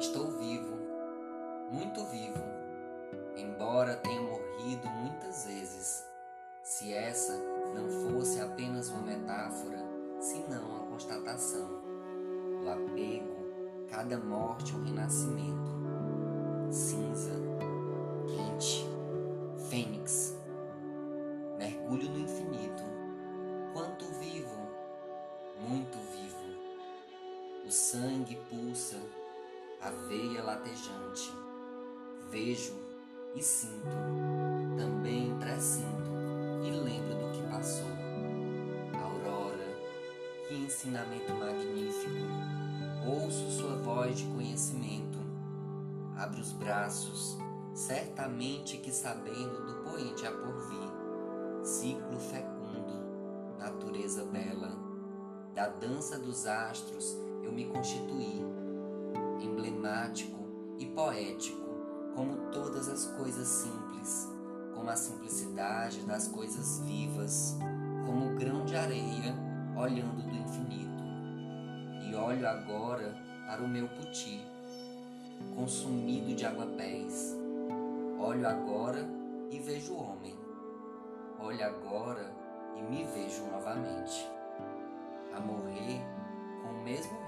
Estou vivo, muito vivo, embora tenha morrido muitas vezes. Se essa não fosse apenas uma metáfora, senão a constatação do apego, cada morte é um renascimento. Cinza, quente, fênix, mergulho no infinito. Quanto vivo, muito vivo. O sangue pulsa a veia latejante. Vejo e sinto, também pressinto e lembro do que passou. Aurora, que ensinamento magnífico! Ouço sua voz de conhecimento. Abre os braços, certamente que sabendo do poente a porvir. Ciclo fecundo, natureza bela. Da dança dos astros eu me constituí, emblemático e poético, como todas as coisas simples, como a simplicidade das coisas vivas, como o grão de areia olhando do infinito. E olho agora para o meu puti, consumido de aguapés. Olho agora e vejo o homem. Olho agora e me vejo novamente. A morrer com o mesmo